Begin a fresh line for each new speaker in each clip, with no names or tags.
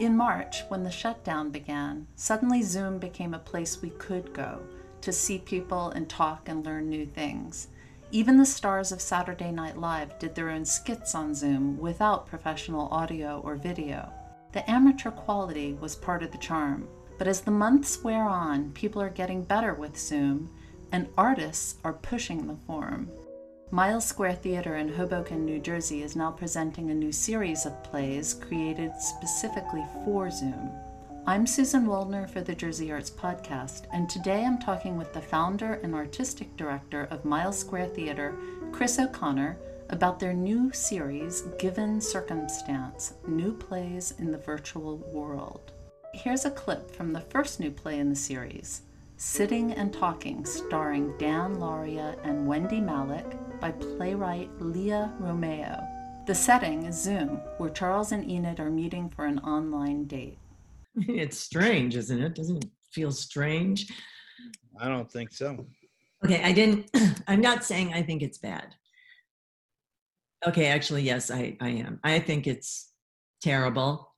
In March, when the shutdown began, suddenly Zoom became a place we could go to see people and talk and learn new things. Even the stars of Saturday Night Live did their own skits on Zoom without professional audio or video. The amateur quality was part of the charm. But as the months wear on, people are getting better with Zoom, and artists are pushing the form. Mile Square Theatre in Hoboken, New Jersey is now presenting a new series of plays created specifically for Zoom. I'm Susan Wallner for the Jersey Arts Podcast, and today I'm talking with the founder and artistic director of Mile Square Theatre, Chris O'Connor, about their new series, Given Circumstance New Plays in the Virtual World. Here's a clip from the first new play in the series, Sitting and Talking, starring Dan Lauria and Wendie Malick, by playwright Lia Romeo. The setting is Zoom, where Charles and Enid are meeting for an online date.
It's strange, isn't it? Doesn't it feel strange?
I don't think so.
Okay, I didn't, I'm not saying I think it's bad. Okay, actually, yes, I, I am. I think it's terrible.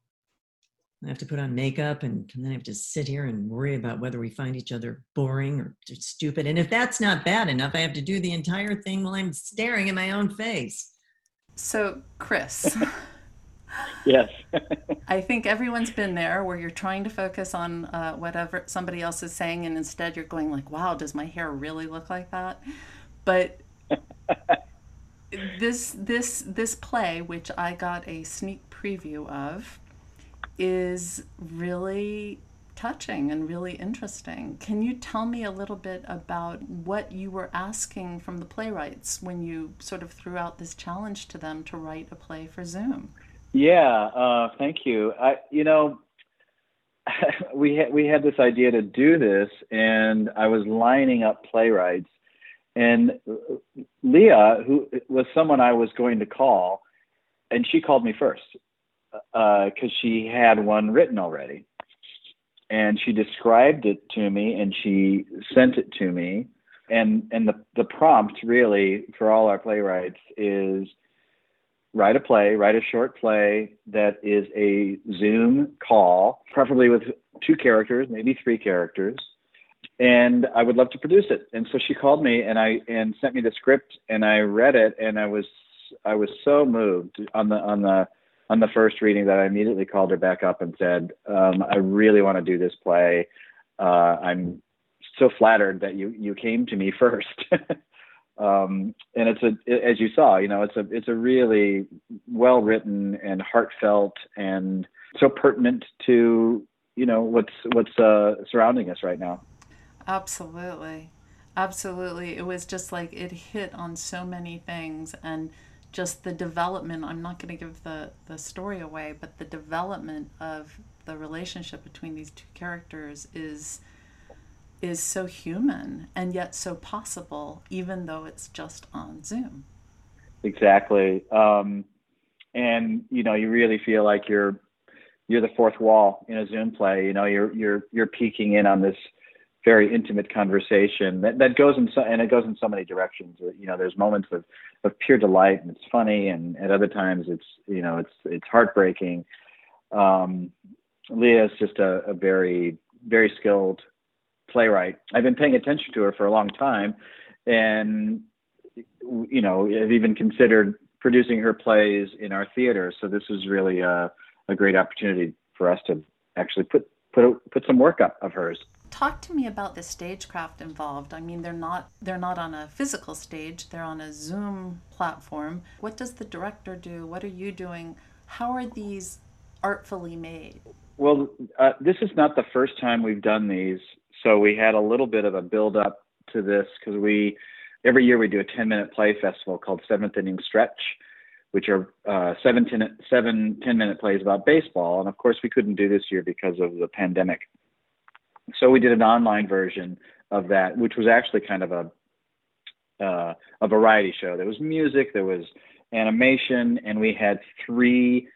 I have to put on makeup and, and then I have to sit here and worry about whether we find each other boring or stupid. And if that's not bad enough, I have to do the entire thing while I'm staring at my own face.
So, Chris.
yes.
I think everyone's been there where you're trying to focus on uh, whatever somebody else is saying, and instead you're going like, "Wow, does my hair really look like that?" But this this this play, which I got a sneak preview of, is really touching and really interesting. Can you tell me a little bit about what you were asking from the playwrights when you sort of threw out this challenge to them to write a play for Zoom?
Yeah, uh, thank you. I, you know, we we had this idea to do this, and I was lining up playwrights, and Lia, who was someone I was going to call, and she called me first because uh, she had one written already, and she described it to me, and she sent it to me, and and the the prompt really for all our playwrights is write a play, write a short play that is a Zoom call, preferably with two characters, maybe three characters. And I would love to produce it. And so she called me and I and sent me the script and I read it and I was I was so moved on the on the on the first reading that I immediately called her back up and said, um, I really want to do this play. Uh, I'm so flattered that you you came to me first. um, and it's a as you saw you know it's a it's a really well written and heartfelt and so pertinent to you know what's what's uh, surrounding us right now
absolutely absolutely it was just like it hit on so many things and just the development i'm not going to give the the story away but the development of the relationship between these two characters is is so human and yet so possible, even though it's just on Zoom.
Exactly. Um, and you know, you really feel like you're you're the fourth wall in a Zoom play. You know, you're you're you're peeking in on this very intimate conversation that, that goes in so and it goes in so many directions. You know, there's moments of, of pure delight and it's funny, and at other times it's you know it's it's heartbreaking. Um, Lia is just a, a very very skilled playwright. I've been paying attention to her for a long time, and you know, I've even considered producing her plays in our theater. So this is really a, a great opportunity for us to actually put put a, put some work up of hers.
Talk to me about the stagecraft involved. I mean, they're not they're not on a physical stage; they're on a Zoom platform. What does the director do? What are you doing? How are these artfully made?
Well, uh, this is not the first time we've done these. So we had a little bit of a build up to this because we every year we do a 10 minute play festival called Seventh Inning Stretch, which are uh, seven, 10, seven 10 minute plays about baseball. And of course, we couldn't do this year because of the pandemic. So we did an online version of that, which was actually kind of a uh, a variety show. There was music, there was animation, and we had three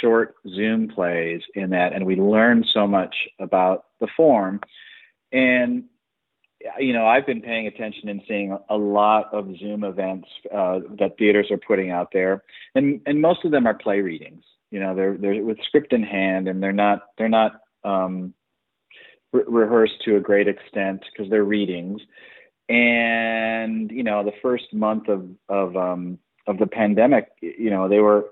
short Zoom plays in that, and we learned so much about the form. And you know, I've been paying attention and seeing a lot of Zoom events uh, that theaters are putting out there, and and most of them are play readings. You know, they're they're with script in hand, and they're not they're not um, re- rehearsed to a great extent because they're readings. And you know, the first month of of um, of the pandemic, you know, they were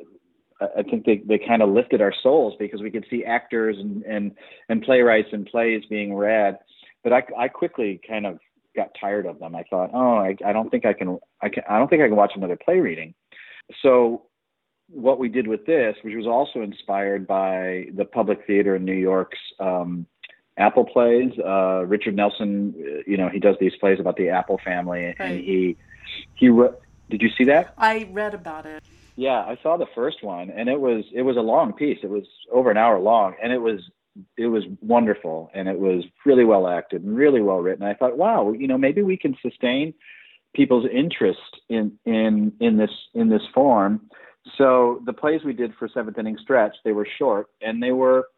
I think they, they kind of lifted our souls because we could see actors and, and, and playwrights and plays being read. But I, I quickly kind of got tired of them. I thought, oh, I, I don't think I can, I can, I don't think I can watch another play reading. So what we did with this, which was also inspired by the Public Theater in New York's um, Apple plays. Uh, Richard Nelson, you know, he does these plays about the Apple family,
Right.
and he he. Re- did you see that?
I read about it.
Yeah, I saw the first one, and it was it was a long piece. It was over an hour long, and it was it was wonderful, and it was really well acted and really well written. I thought, wow, you know, maybe we can sustain people's interest in in in this in this form. So the plays we did for seventh inning stretch, they were short, and they were,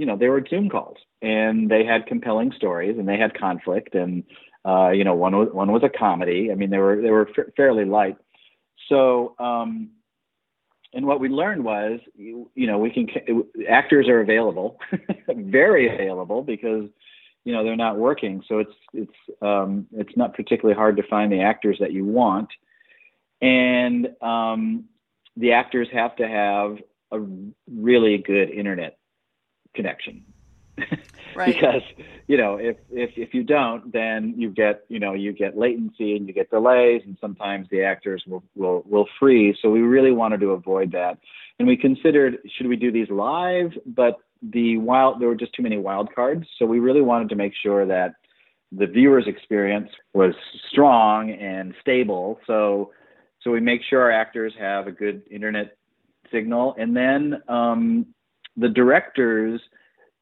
you know, they were Zoom calls, and they had compelling stories, and they had conflict, and uh, you know, one was one was a comedy. I mean, they were they were fa- fairly light. So um, and what we learned was you, you know we can actors are available very available because you know they're not working so it's it's um, it's not particularly hard to find the actors that you want and um, the actors have to have a really good internet connection.
Right.
because you know if, if if you don't then you get you know you get latency and you get delays and sometimes the actors will will will freeze. So we really wanted to avoid that. And we considered should we do these live? But the wild there were just too many wild cards. So we really wanted to make sure that the viewer's experience was strong and stable. So so we make sure our actors have a good internet signal. And then um, the directors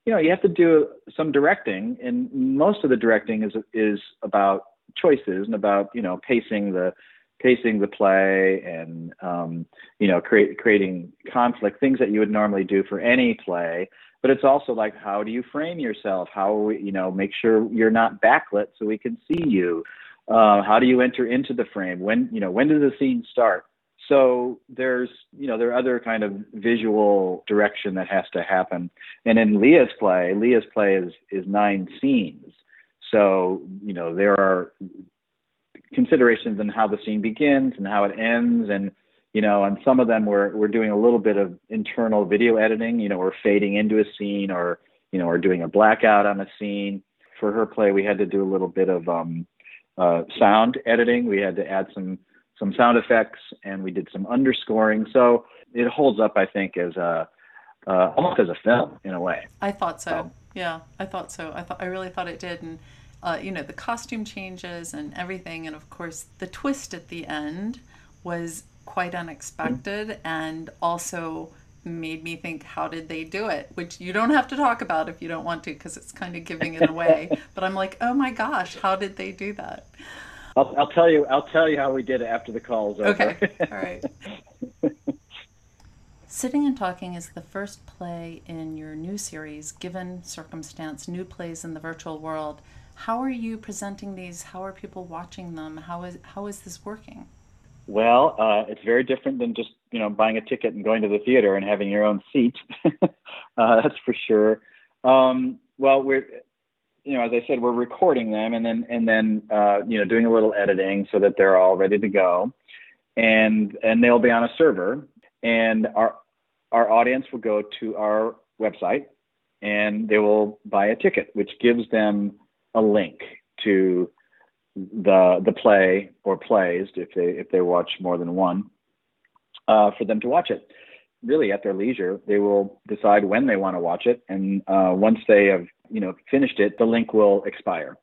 you know you have to do some directing and most of the directing is is about choices and about you know pacing the pacing the play and um, you know create, creating conflict things that you would normally do for any play. But it's also like how do you frame yourself? How you know make sure you're not backlit so we can see you. Uh, how do you enter into the frame? When you know when does the scene start so there's you know there are other kind of visual direction that has to happen. And in Lia's play Lia's play is is nine scenes. So you know there are considerations in how the scene begins and how it ends. And you know and some of them we're we're doing a little bit of internal video editing. You know we're fading into a scene or you know or doing a blackout on a scene. For her play we had to do a little bit of um uh, sound editing. We had to add some some sound effects and we did some underscoring so it holds up i think as a uh, almost as a film in a way
I thought so.
So-
Yeah, I thought so. I thought I really thought it did, and uh, you know the costume changes and everything, and of course the twist at the end was quite unexpected, and also made me think, how did they do it? Which you don't have to talk about if you don't want to, because it's kind of giving it away. but I'm like, oh my gosh, how did they do that?
I'll, I'll tell you i'll tell you how we did it after the call's over
Okay, all right. Sitting and Talking is the first play in your new series, Given Circumstance New Plays in the Virtual World. How are you presenting these? How are people watching them? How is, how is this working?
Well, uh, it's very different than just you know buying a ticket and going to the theater and having your own seat. uh, that's for sure. Um, well, we're you know as I said, we're recording them and then and then uh, you know doing a little editing so that they're all ready to go, and and they'll be on a server, and our our audience will go to our website and they will buy a ticket, which gives them a link to the the play or plays if they if they watch more than one uh, for them to watch it really at their leisure they will decide when they want to watch it. And uh, once they have you know finished it the link will expire.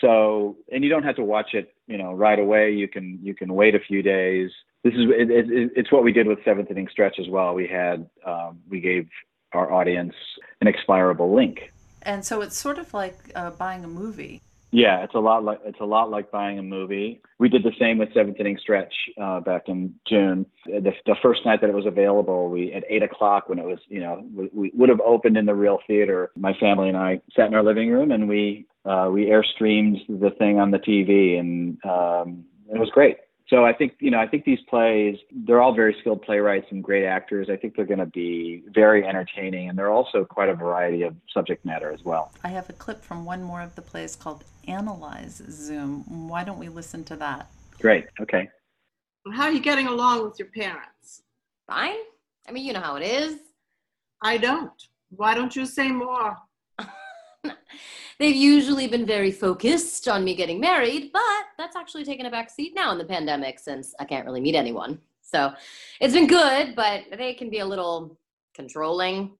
So and you don't have to watch it you know right away. You can you can wait a few days. This is it, it, it's what we did with seventh inning stretch as well. We had um, we gave our audience an expirable link.
And so it's sort of like uh, buying a movie.
Yeah, it's a lot like it's a lot like buying a movie. We did the same with Seventh Inning Stretch uh, back in June. The, the first night that it was available, we at eight o'clock when it was, you know, we, we would have opened in the real theater. My family and I sat in our living room and we uh, we air streamed the thing on the TV, and um, it was great. So I think you know I think these plays they're all very skilled playwrights and great actors. I think they're going to be very entertaining, and they're also quite a variety of subject matter as well.
I have a clip from one more of the plays called Analyze Zoom. Why don't we listen to that?
Great. Okay.
How are you getting along with your parents?
Fine. I mean, you know how it is.
I don't. Why don't you say more?
They've usually been very focused on me getting married, but that's actually taken a back seat now in the pandemic since I can't really meet anyone. So it's been good, but they can be a little controlling.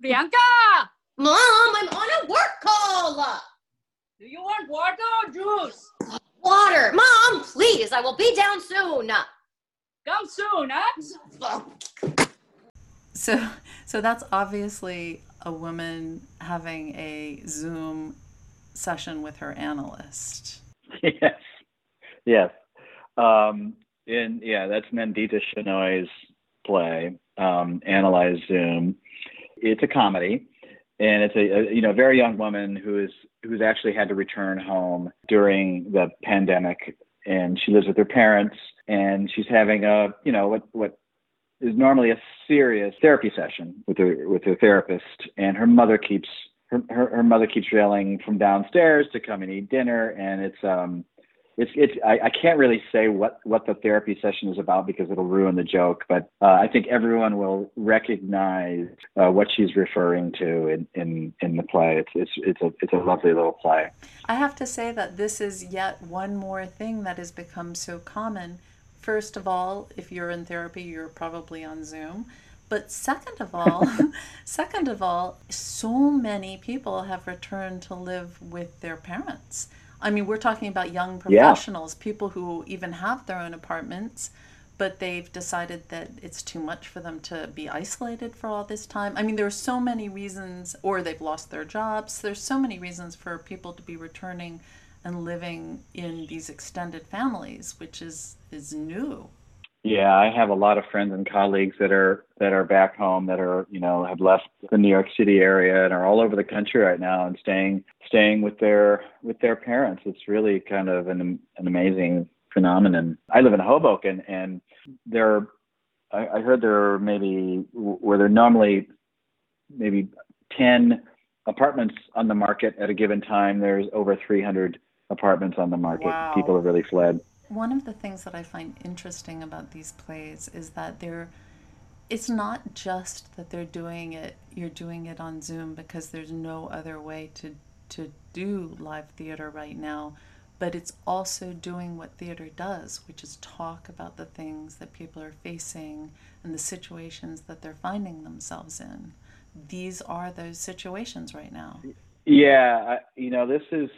Bianca,
Mom, I'm on a work call.
do you want water or juice?
Water. Mom, please, I will be down soon.
Come soon, huh?
So, so that's obviously a woman having a Zoom session with her analyst.
yes. Yes. Um, and yeah, that's Nandita Shenoy's play, um, Analyze Zoom. It's a comedy, and it's a, a you know very young woman who is who's actually had to return home during the pandemic, and she lives with her parents, and she's having a you know what what is normally a serious therapy session with her with her therapist, and her mother keeps her, her, her mother keeps yelling from downstairs to come and eat dinner, and it's um it's it's I, I can't really say what what the therapy session is about because it'll ruin the joke, but uh, I think everyone will recognize uh, what she's referring to in, in in the play. It's it's it's a it's a lovely little play.
I have to say that this is yet one more thing that has become so common. First of all, if you're in therapy, you're probably on Zoom. But second of all, second of all, so many people have returned to live with their parents. I mean, we're talking about young
Yeah.
professionals, people who even have their own apartments, but they've decided that it's too much for them to be isolated for all this time. I mean, there are so many reasons, or they've lost their jobs. There's so many reasons for people to be returning and living in these extended families, which is is new.
Yeah, I have a lot of friends and colleagues that are that are back home that are you know have left the New York City area and are all over the country right now and staying staying with their with their parents. It's really kind of an an amazing phenomenon. I live in Hoboken and there, I, I heard there are maybe where there normally maybe ten apartments on the market at a given time. There's over 300 apartments on the market.
Wow.
People have really fled.
One of the things that I find interesting about these plays is that they're it's not just that they're doing it you're doing it on Zoom because there's no other way to to do live theater right now, but it's also doing what theater does, which is talk about the things that people are facing and the situations that they're finding themselves in. These are those situations right now.
Yeah, I, you know, this is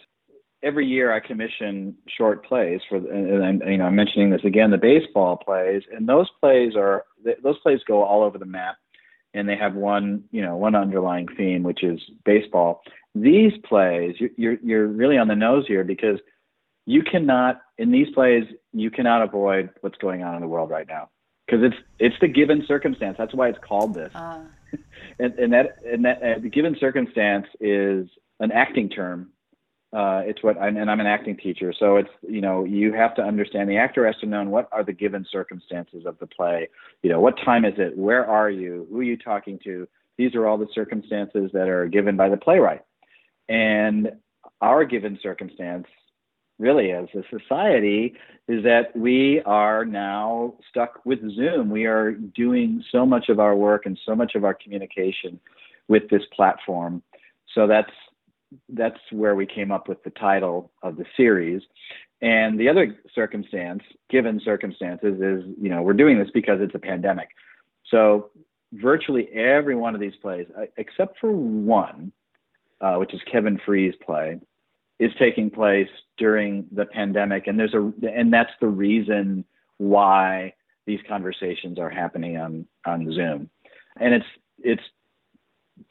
every year I commission short plays for, and, and you know, I'm mentioning this again, the baseball plays, and those plays are those plays go all over the map, and they have one, you know, one underlying theme, which is baseball. These plays, you- you're you're really on the nose here because you cannot in these plays you cannot avoid what's going on in the world right now because it's it's the given circumstance. That's why it's called this
Uh,
and, and that and that uh, the given circumstance is an acting term. Uh, it's what, and I'm an acting teacher, so it's you know you have to understand the actor has to know what are the given circumstances of the play. You know what time is it? Where are you? Who are you talking to? These are all the circumstances that are given by the playwright, and our given circumstance, really as a society, is that we are now stuck with Zoom. We are doing so much of our work and so much of our communication with this platform. So that's that's where we came up with the title of the series. And the other circumstance, given circumstances, is you know we're doing this because it's a pandemic. So virtually every one of these plays, uh, except for one, uh, which is Kevin Free's play, is taking place during the pandemic, and there's a and that's the reason why these conversations are happening on on Zoom, and it's it's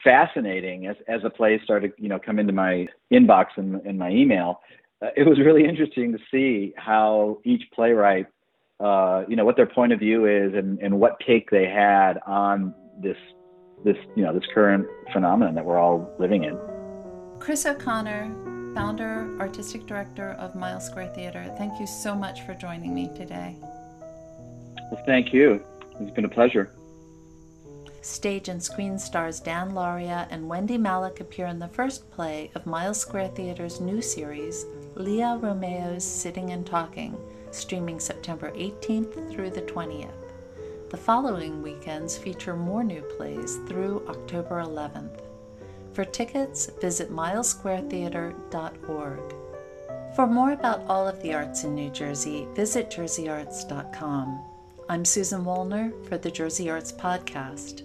fascinating as as the plays started you know come into my inbox and in my email. Uh, it was really interesting to see how each playwright uh, you know what their point of view is and, and what take they had on this this you know this current phenomenon that we're all living in.
Chris O'Connor, founder, artistic director of Mile Square Theatre, thank you so much for joining me today.
Well, thank you. It's been a pleasure.
Stage and screen stars Dan Lauria and Wendie Malick appear in the first play of Mile Square Theatre's new series, Lia Romeo's Sitting and Talking, streaming September 18th through the 20th. The following weekends feature more new plays through October 11th. For tickets, visit milessquaretheater.org. For more about all of the arts in New Jersey, visit jerseyarts.com. I'm Susan Wallner for the Jersey Arts Podcast.